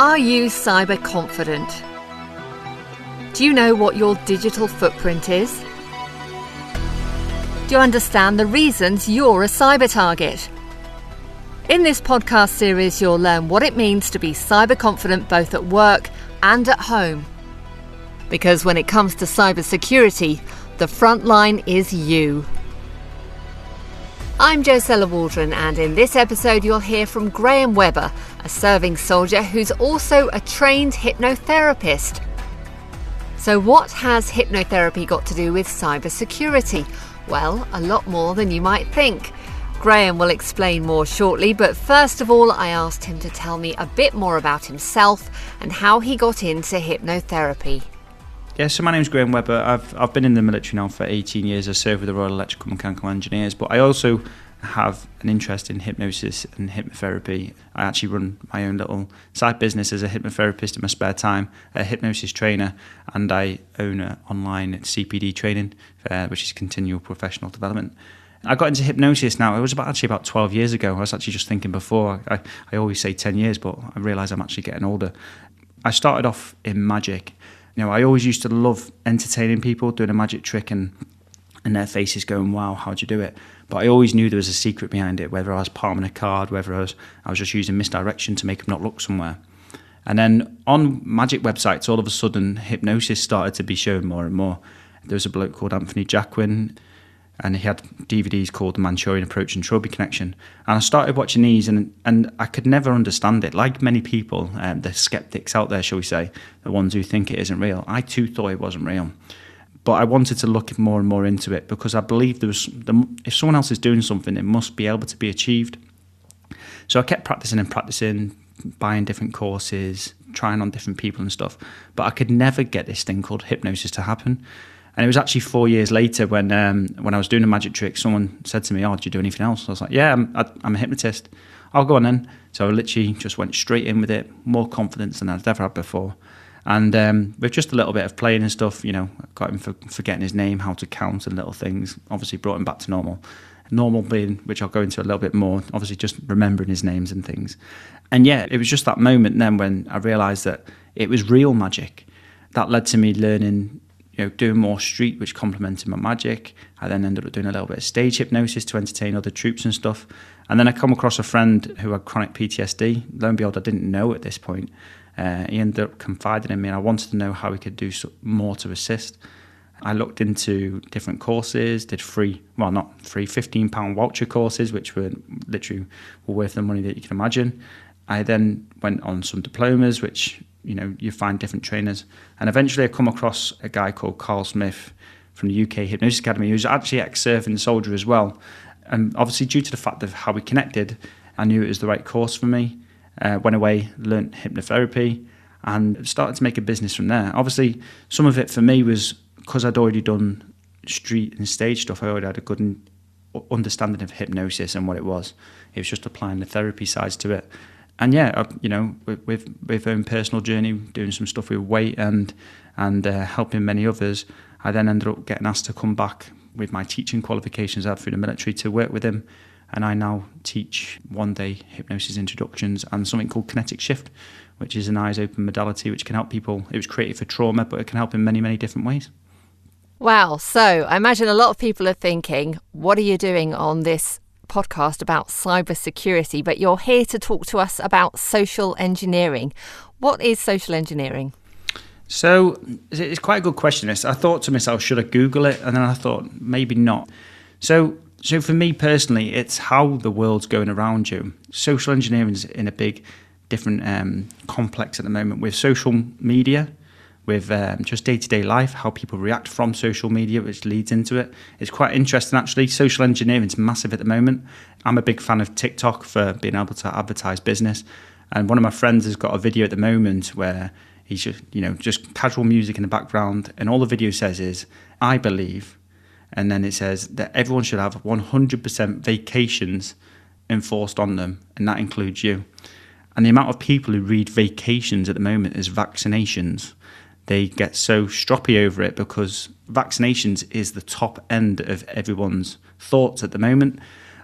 Are you cyber confident? Do you know what your digital footprint is? Do you understand the reasons you're a cyber target? In this podcast series, you'll learn what it means to be cyber confident both at work and at home. Because when it comes to cybersecurity, the front line is you. I'm Josella Waldron, and in this episode, you'll hear from Graham Webber, a serving soldier who's also a trained hypnotherapist. So, what has hypnotherapy got to do with cybersecurity? Well, a lot more than you might think. Graham will explain more shortly, but first of all, I asked him to tell me a bit more about himself and how he got into hypnotherapy. Yeah, so my name's Graham Webber. I've I've been in the military now for 18 years. I serve with the Royal Electrical Mechanical Engineers, but I also have an interest in hypnosis and hypnotherapy. I actually run my own little side business as a hypnotherapist in my spare time, a hypnosis trainer, and I own an online CPD training, uh, which is continual professional development. I got into hypnosis now. It was about actually about 12 years ago. I was actually just thinking before. I, I always say 10 years, but I realise I'm actually getting older. I started off in magic you know, I always used to love entertaining people, doing a magic trick and and their faces going, "Wow, how'd you do it?" But I always knew there was a secret behind it, whether I was palming a card, whether I was I was just using misdirection to make them not look somewhere. And then on magic websites, all of a sudden, hypnosis started to be shown more and more. There was a bloke called Anthony Jacquin and he had DVDs called The Manchurian Approach and Tropy Connection. And I started watching these, and and I could never understand it. Like many people, um, the skeptics out there, shall we say, the ones who think it isn't real, I too thought it wasn't real. But I wanted to look more and more into it because I believe there was, the, if someone else is doing something, it must be able to be achieved. So I kept practicing and practicing, buying different courses, trying on different people and stuff. But I could never get this thing called hypnosis to happen. And it was actually four years later when um, when I was doing a magic trick, someone said to me, "Oh, did you do anything else?" I was like, "Yeah, I'm, I'm a hypnotist. I'll go on then." So I literally just went straight in with it, more confidence than I'd ever had before. And um, with just a little bit of playing and stuff, you know, got him for forgetting his name, how to count and little things. Obviously, brought him back to normal. Normal being, which I'll go into a little bit more. Obviously, just remembering his names and things. And yeah, it was just that moment then when I realised that it was real magic. That led to me learning you know, doing more street, which complemented my magic. I then ended up doing a little bit of stage hypnosis to entertain other troops and stuff. And then I come across a friend who had chronic PTSD. Lo and behold, I didn't know at this point. Uh, he ended up confiding in me, and I wanted to know how we could do more to assist. I looked into different courses, did free, well, not free, £15 voucher courses, which were literally were worth the money that you can imagine. I then went on some diplomas, which you know you find different trainers, and eventually I come across a guy called Carl Smith from the UK Hypnosis Academy, who's actually ex-serving soldier as well. And obviously, due to the fact of how we connected, I knew it was the right course for me. Uh, went away, learnt hypnotherapy, and started to make a business from there. Obviously, some of it for me was because I'd already done street and stage stuff. I already had a good understanding of hypnosis and what it was. It was just applying the therapy sides to it and yeah, uh, you know, with, with with own personal journey, doing some stuff with weight and and uh, helping many others, I then ended up getting asked to come back with my teaching qualifications had through the military to work with him, and I now teach one day hypnosis introductions and something called kinetic shift, which is an eyes open modality which can help people. It was created for trauma, but it can help in many many different ways. Wow. So I imagine a lot of people are thinking, what are you doing on this podcast about cybersecurity, but you're here to talk to us about social engineering. What is social engineering? So it's quite a good question. This I thought to myself, should I Google it? And then I thought maybe not. So, so for me personally, it's how the world's going around you. Social engineering is in a big, different um, complex at the moment with social media with um, just day to day life, how people react from social media, which leads into it. It's quite interesting, actually. Social engineering is massive at the moment. I'm a big fan of TikTok for being able to advertise business. And one of my friends has got a video at the moment where he's just, you know, just casual music in the background. And all the video says is, I believe. And then it says that everyone should have 100% vacations enforced on them. And that includes you. And the amount of people who read vacations at the moment is vaccinations they get so stroppy over it because vaccinations is the top end of everyone's thoughts at the moment.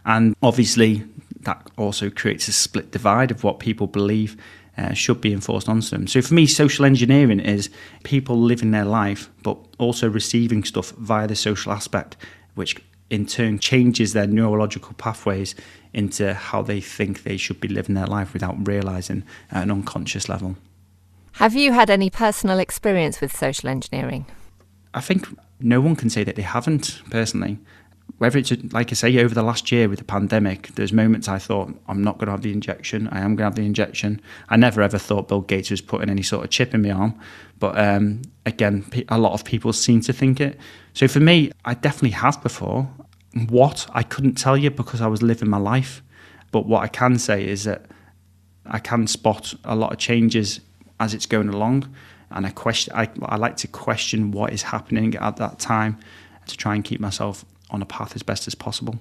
And obviously, that also creates a split divide of what people believe uh, should be enforced onto them. So for me, social engineering is people living their life, but also receiving stuff via the social aspect, which in turn changes their neurological pathways into how they think they should be living their life without realizing at an unconscious level. Have you had any personal experience with social engineering? I think no one can say that they haven't personally whether it's like I say over the last year with the pandemic, there's moments I thought I'm not going to have the injection. I am going to have the injection. I never ever thought Bill Gates was putting any sort of chip in my arm, but um, again, a lot of people seem to think it. So for me, I definitely have before. What I couldn't tell you because I was living my life, but what I can say is that I can spot a lot of changes as it's going along, and I question. I, I like to question what is happening at that time to try and keep myself on a path as best as possible.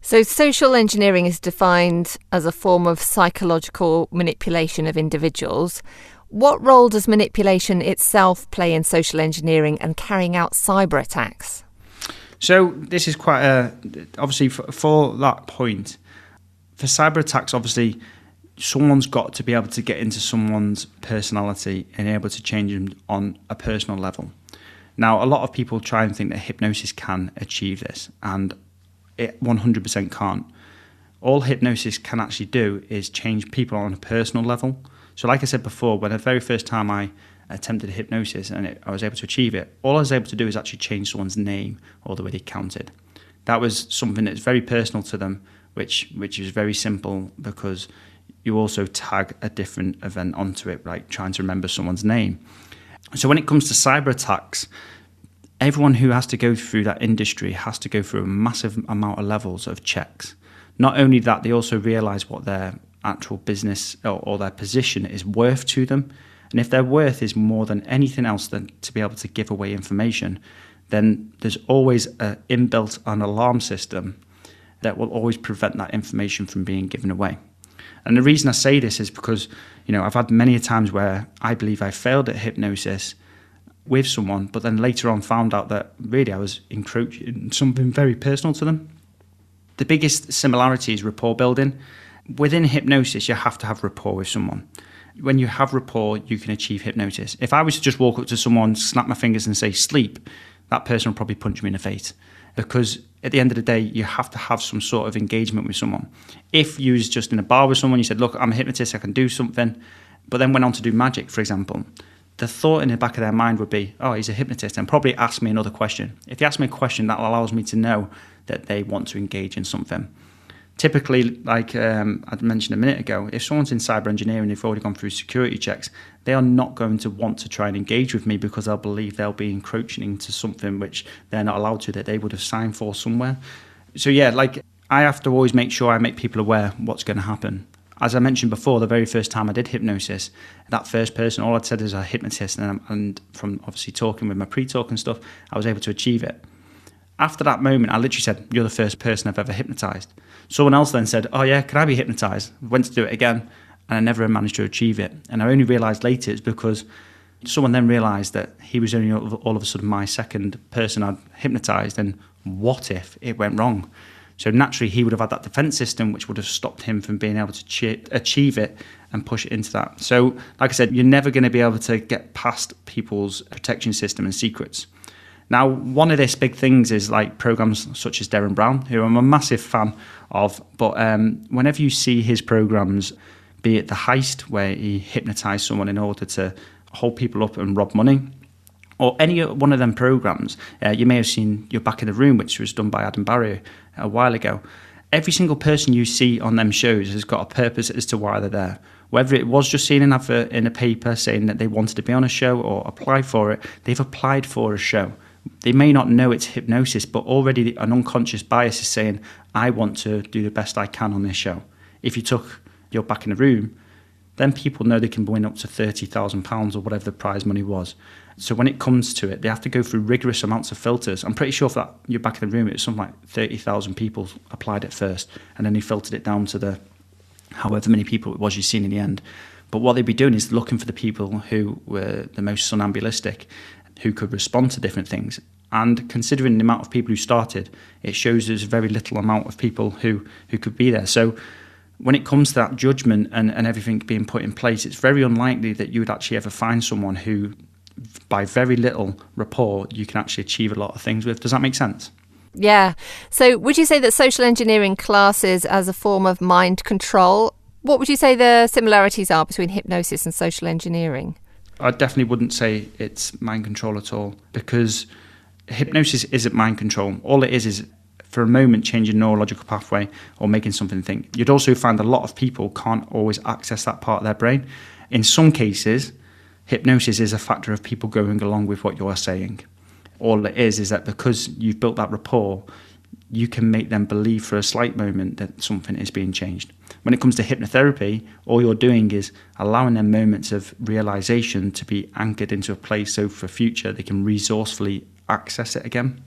So, social engineering is defined as a form of psychological manipulation of individuals. What role does manipulation itself play in social engineering and carrying out cyber attacks? So, this is quite a obviously for, for that point. For cyber attacks, obviously, someone's got to be able to get into someone's personality and able to change them on a personal level. Now, a lot of people try and think that hypnosis can achieve this, and it 100% can't. All hypnosis can actually do is change people on a personal level. So, like I said before, when the very first time I attempted hypnosis and it, I was able to achieve it, all I was able to do is actually change someone's name or the way they counted. That was something that's very personal to them, which which is very simple because you also tag a different event onto it, like trying to remember someone's name. So when it comes to cyber attacks, everyone who has to go through that industry has to go through a massive amount of levels of checks. Not only that, they also realize what their actual business or, or, their position is worth to them. And if their worth is more than anything else than to be able to give away information, then there's always an inbuilt an alarm system that will always prevent that information from being given away. And the reason I say this is because, you know, I've had many a times where I believe I failed at hypnosis with someone, but then later on found out that really I was encroaching something very personal to them. The biggest similarity is rapport building. Within hypnosis, you have to have rapport with someone. When you have rapport, you can achieve hypnosis. If I was to just walk up to someone, snap my fingers, and say sleep, that person would probably punch me in the face because at the end of the day, you have to have some sort of engagement with someone. If you was just in a bar with someone, you said, "Look, I'm a hypnotist, I can do something," but then went on to do magic, for example, the thought in the back of their mind would be, "Oh, he's a hypnotist," and probably ask me another question. If they ask me a question, that allows me to know that they want to engage in something typically, like um, I mentioned a minute ago, if someone's in cyber engineering, and they've already gone through security checks, they are not going to want to try and engage with me because they'll believe they'll be encroaching into something which they're not allowed to, that they would have signed for somewhere. So, yeah, like I have to always make sure I make people aware what's going to happen. As I mentioned before, the very first time I did hypnosis, that first person, all I'd said is a hypnotist, and, and from obviously talking with my pre talk and stuff, I was able to achieve it. After that moment, I literally said, You're the first person I've ever hypnotized. Someone else then said, Oh, yeah, can I be hypnotized? Went to do it again, and I never managed to achieve it. And I only realized later it's because someone then realized that he was only all of a sudden my second person I'd hypnotized, and what if it went wrong? So naturally, he would have had that defense system, which would have stopped him from being able to achieve it and push it into that. So, like I said, you're never going to be able to get past people's protection system and secrets. Now, one of these big things is like programs such as Derren Brown, who I'm a massive fan of. But um, whenever you see his programs, be it the heist where he hypnotized someone in order to hold people up and rob money, or any one of them programs, uh, you may have seen You're Back in the Room, which was done by Adam Barry a while ago. Every single person you see on them shows has got a purpose as to why they're there. Whether it was just seeing an advert in a paper saying that they wanted to be on a show or apply for it, they've applied for a show they may not know it's hypnosis, but already an unconscious bias is saying, I want to do the best I can on this show. If you took your back in the room, then people know they can win up to £30,000 or whatever the prize money was. So when it comes to it, they have to go through rigorous amounts of filters. I'm pretty sure for that you're back in the room, it was something like 30,000 people applied at first, and then they filtered it down to the however many people it was you've seen in the end. But what they'd be doing is looking for the people who were the most somnambulistic who could respond to different things. And considering the amount of people who started, it shows there's very little amount of people who, who could be there. So when it comes to that judgment and, and everything being put in place, it's very unlikely that you would actually ever find someone who, by very little rapport, you can actually achieve a lot of things with. Does that make sense? Yeah. So, would you say that social engineering classes as a form of mind control? What would you say the similarities are between hypnosis and social engineering? I definitely wouldn't say it's mind control at all because hypnosis isn't mind control. All it is is for a moment changing neurological pathway or making something think. You'd also find a lot of people can't always access that part of their brain. In some cases, hypnosis is a factor of people going along with what you're saying. All it is is that because you've built that rapport, you can make them believe for a slight moment that something is being changed. When it comes to hypnotherapy, all you're doing is allowing them moments of realization to be anchored into a place so for future they can resourcefully access it again.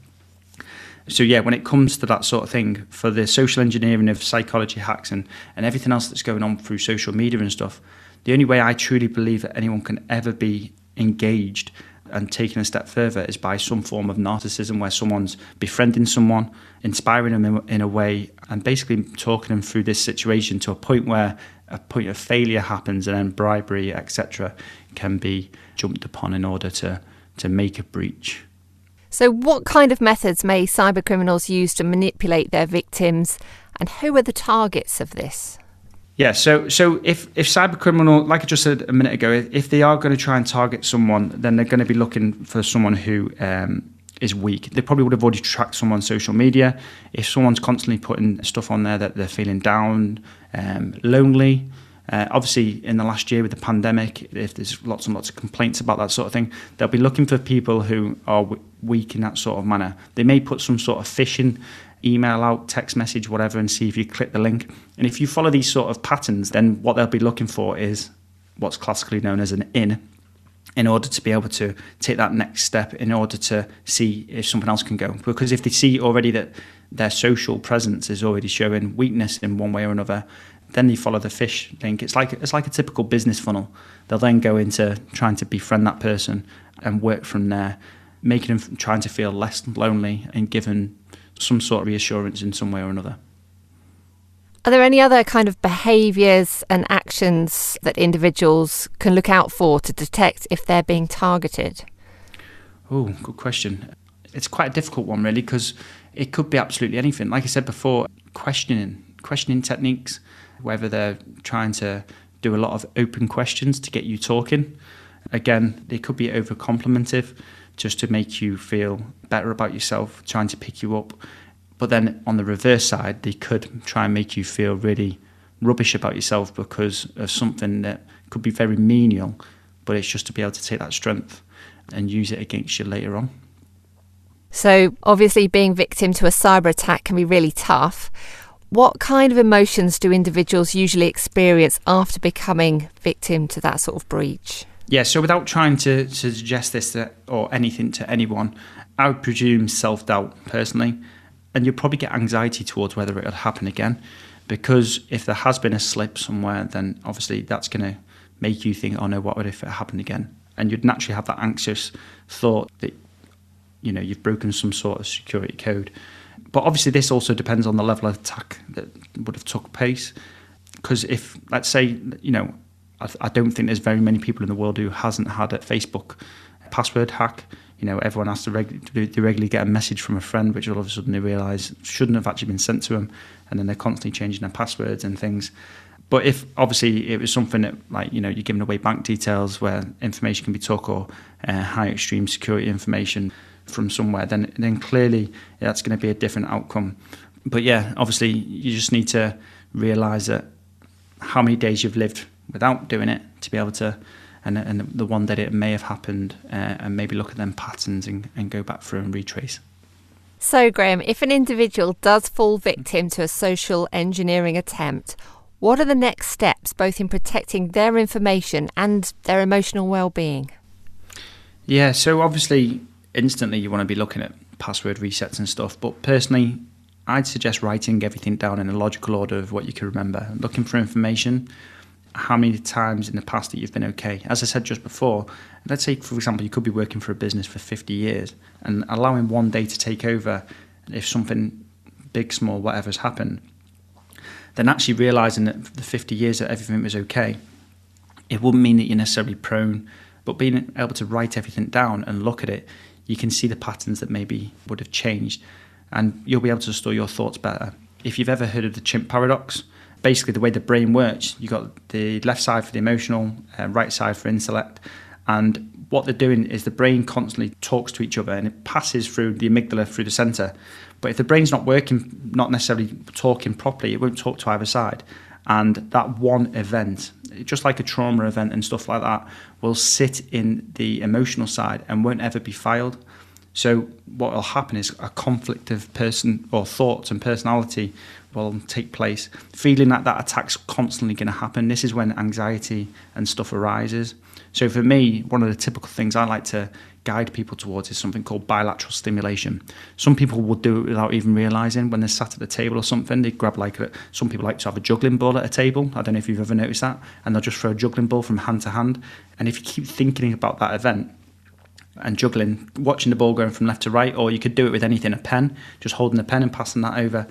So yeah, when it comes to that sort of thing, for the social engineering of psychology hacks and, and everything else that's going on through social media and stuff, the only way I truly believe that anyone can ever be engaged and taking a step further is by some form of narcissism where someone's befriending someone, inspiring them in, in, a way, and basically talking them through this situation to a point where a point of failure happens and then bribery, etc., can be jumped upon in order to, to make a breach. So, what kind of methods may cybercriminals use to manipulate their victims, and who are the targets of this? Yeah, so so if if cybercriminal, like I just said a minute ago, if they are going to try and target someone, then they're going to be looking for someone who um, is weak. They probably would have already tracked someone on social media. If someone's constantly putting stuff on there that they're feeling down, um, lonely, uh, obviously, in the last year with the pandemic, if there's lots and lots of complaints about that sort of thing, they'll be looking for people who are w- weak in that sort of manner. They may put some sort of phishing email out, text message, whatever, and see if you click the link. And if you follow these sort of patterns, then what they'll be looking for is what's classically known as an in, in order to be able to take that next step, in order to see if someone else can go. Because if they see already that their social presence is already showing weakness in one way or another, then they follow the fish link. It's like it's like a typical business funnel. They'll then go into trying to befriend that person and work from there, making them trying to feel less lonely and given some sort of reassurance in some way or another. Are there any other kind of behaviours and actions that individuals can look out for to detect if they're being targeted? Oh, good question. It's quite a difficult one, really, because it could be absolutely anything. Like I said before, questioning, questioning techniques, whether they're trying to do a lot of open questions to get you talking. Again, they could be over complimentive just to make you feel better about yourself, trying to pick you up. But then on the reverse side, they could try and make you feel really rubbish about yourself because of something that could be very menial, but it's just to be able to take that strength and use it against you later on. So, obviously, being victim to a cyber attack can be really tough. What kind of emotions do individuals usually experience after becoming victim to that sort of breach? Yeah, so without trying to, to suggest this to, or anything to anyone, I would presume self doubt personally. And you'd probably get anxiety towards whether it would happen again. Because if there has been a slip somewhere, then obviously that's going to make you think, oh no, what would if it happened again? And you'd naturally have that anxious thought that, you know, you've broken some sort of security code but obviously, this also depends on the level of attack that would have took place. Because if, let's say, you know, I, I, don't think there's very many people in the world who hasn't had a Facebook password hack. You know, everyone has to reg- regularly get a message from a friend, which all of a sudden they realise shouldn't have actually been sent to them, and then they're constantly changing their passwords and things. But if obviously it was something that, like, you know, you're giving away bank details where information can be took or uh, high extreme security information, from somewhere, then then clearly that's going to be a different outcome. But yeah, obviously you just need to realise that how many days you've lived without doing it to be able to, and and the one that it may have happened, uh, and maybe look at them patterns and, and go back through and retrace. So, Graham, if an individual does fall victim to a social engineering attempt, what are the next steps, both in protecting their information and their emotional well-being? Yeah, so obviously instantly you want to be looking at password resets and stuff. But personally, I'd suggest writing everything down in a logical order of what you can remember, looking for information. How many times in the past that you've been okay? As I said just before, let's say, for example, you could be working for a business for 50 years and allowing one day to take over if something big, small, whatever's happened, then actually realizing that the 50 years that everything was okay, it wouldn't mean that you're necessarily prone, but being able to write everything down and look at it, you can see the patterns that maybe would have changed and you'll be able to store your thoughts better. If you've ever heard of the chimp paradox, basically the way the brain works, you've got the left side for the emotional, uh, right side for intellect, and what they're doing is the brain constantly talks to each other and it passes through the amygdala through the center. But if the brain's not working, not necessarily talking properly, it won't talk to either side. And that one event, just like a trauma event and stuff like that, will sit in the emotional side and won't ever be filed. So what will happen is a conflict of person or thoughts and personality will take place. Feeling that that attack's constantly going to happen. This is when anxiety and stuff arises. So for me, one of the typical things I like to guide people towards is something called bilateral stimulation. Some people will do it without even realizing when they're sat at a table or something. They grab like a, some people like to have a juggling ball at a table. I don't know if you've ever noticed that, and they'll just throw a juggling ball from hand to hand. And if you keep thinking about that event, and juggling, watching the ball going from left to right, or you could do it with anything a pen, just holding the pen and passing that over.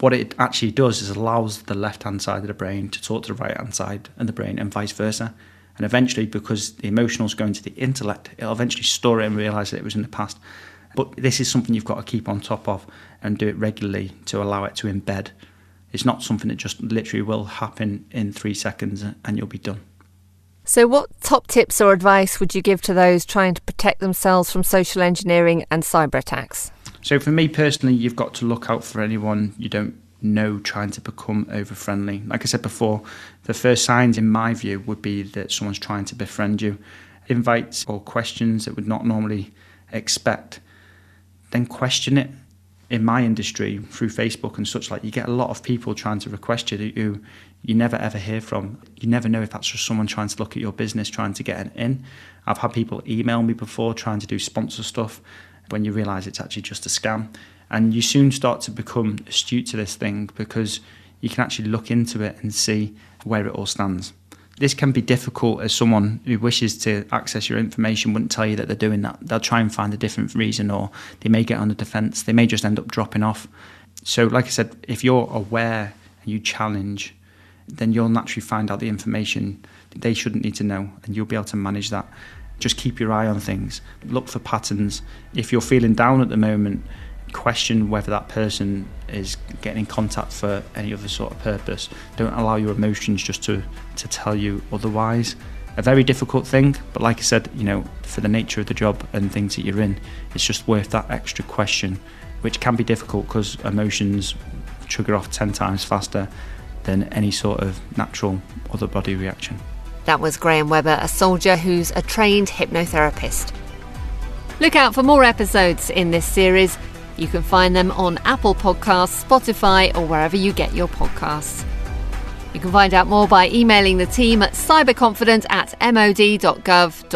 What it actually does is allows the left hand side of the brain to talk to the right hand side of the brain and vice versa. And eventually, because the emotional is going to the intellect, it'll eventually store it and realize that it was in the past. But this is something you've got to keep on top of and do it regularly to allow it to embed. It's not something that just literally will happen in three seconds and you'll be done. So, what top tips or advice would you give to those trying to protect themselves from social engineering and cyber attacks? So, for me personally, you've got to look out for anyone you don't know trying to become over friendly. Like I said before, the first signs, in my view, would be that someone's trying to befriend you. Invites or questions that would not normally expect, then question it in my industry through Facebook and such like, you get a lot of people trying to request you that you you never ever hear from. You never know if that's just someone trying to look at your business, trying to get an in. I've had people email me before trying to do sponsor stuff when you realise it's actually just a scam. And you soon start to become astute to this thing because you can actually look into it and see where it all stands this can be difficult as someone who wishes to access your information wouldn't tell you that they're doing that. They'll try and find a different reason or they may get on the defense. They may just end up dropping off. So, like I said, if you're aware and you challenge, then you'll naturally find out the information they shouldn't need to know and you'll be able to manage that. Just keep your eye on things, look for patterns. If you're feeling down at the moment, question whether that person is getting in contact for any other sort of purpose. Don't allow your emotions just to, to tell you otherwise. A very difficult thing, but like I said, you know, for the nature of the job and things that you're in, it's just worth that extra question, which can be difficult because emotions trigger off 10 times faster than any sort of natural other body reaction. That was Graham Webber, a soldier who's a trained hypnotherapist. Look out for more episodes in this series. You can find them on Apple Podcasts, Spotify, or wherever you get your podcasts. You can find out more by emailing the team at cyberconfident at mod.gov.uk.